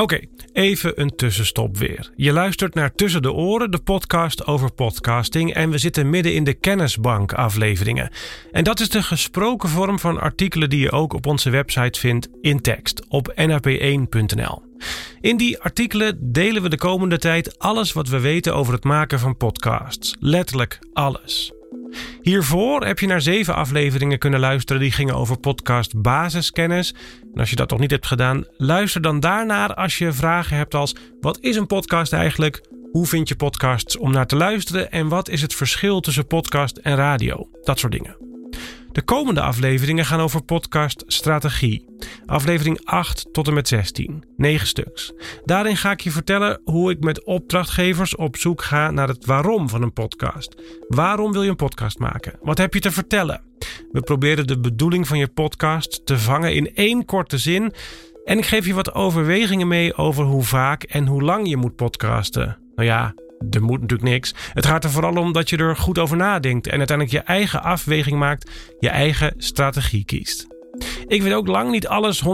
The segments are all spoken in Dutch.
Oké, even een tussenstop weer. Je luistert naar Tussen de Oren, de podcast over podcasting. En we zitten midden in de kennisbank afleveringen. En dat is de gesproken vorm van artikelen die je ook op onze website vindt in tekst op nap1.nl. In die artikelen delen we de komende tijd alles wat we weten over het maken van podcasts. Letterlijk alles. Hiervoor heb je naar zeven afleveringen kunnen luisteren die gingen over podcast basiskennis. En als je dat nog niet hebt gedaan, luister dan daarnaar als je vragen hebt als: wat is een podcast eigenlijk? Hoe vind je podcasts om naar te luisteren? En wat is het verschil tussen podcast en radio? Dat soort dingen. De komende afleveringen gaan over podcast strategie. Aflevering 8 tot en met 16. 9 stuks. Daarin ga ik je vertellen hoe ik met opdrachtgevers op zoek ga naar het waarom van een podcast. Waarom wil je een podcast maken? Wat heb je te vertellen? We proberen de bedoeling van je podcast te vangen in één korte zin. En ik geef je wat overwegingen mee over hoe vaak en hoe lang je moet podcasten. Nou ja, er moet natuurlijk niks. Het gaat er vooral om dat je er goed over nadenkt en uiteindelijk je eigen afweging maakt, je eigen strategie kiest. Ik weet ook lang niet alles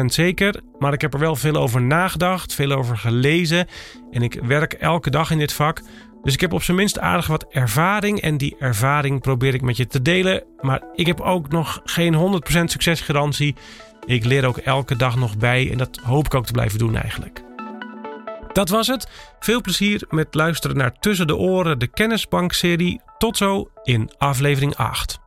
100% zeker, maar ik heb er wel veel over nagedacht, veel over gelezen en ik werk elke dag in dit vak. Dus ik heb op zijn minst aardig wat ervaring en die ervaring probeer ik met je te delen. Maar ik heb ook nog geen 100% succesgarantie. Ik leer ook elke dag nog bij en dat hoop ik ook te blijven doen eigenlijk. Dat was het. Veel plezier met luisteren naar Tussen de Oren, de Kennisbank-serie. Tot zo in aflevering 8.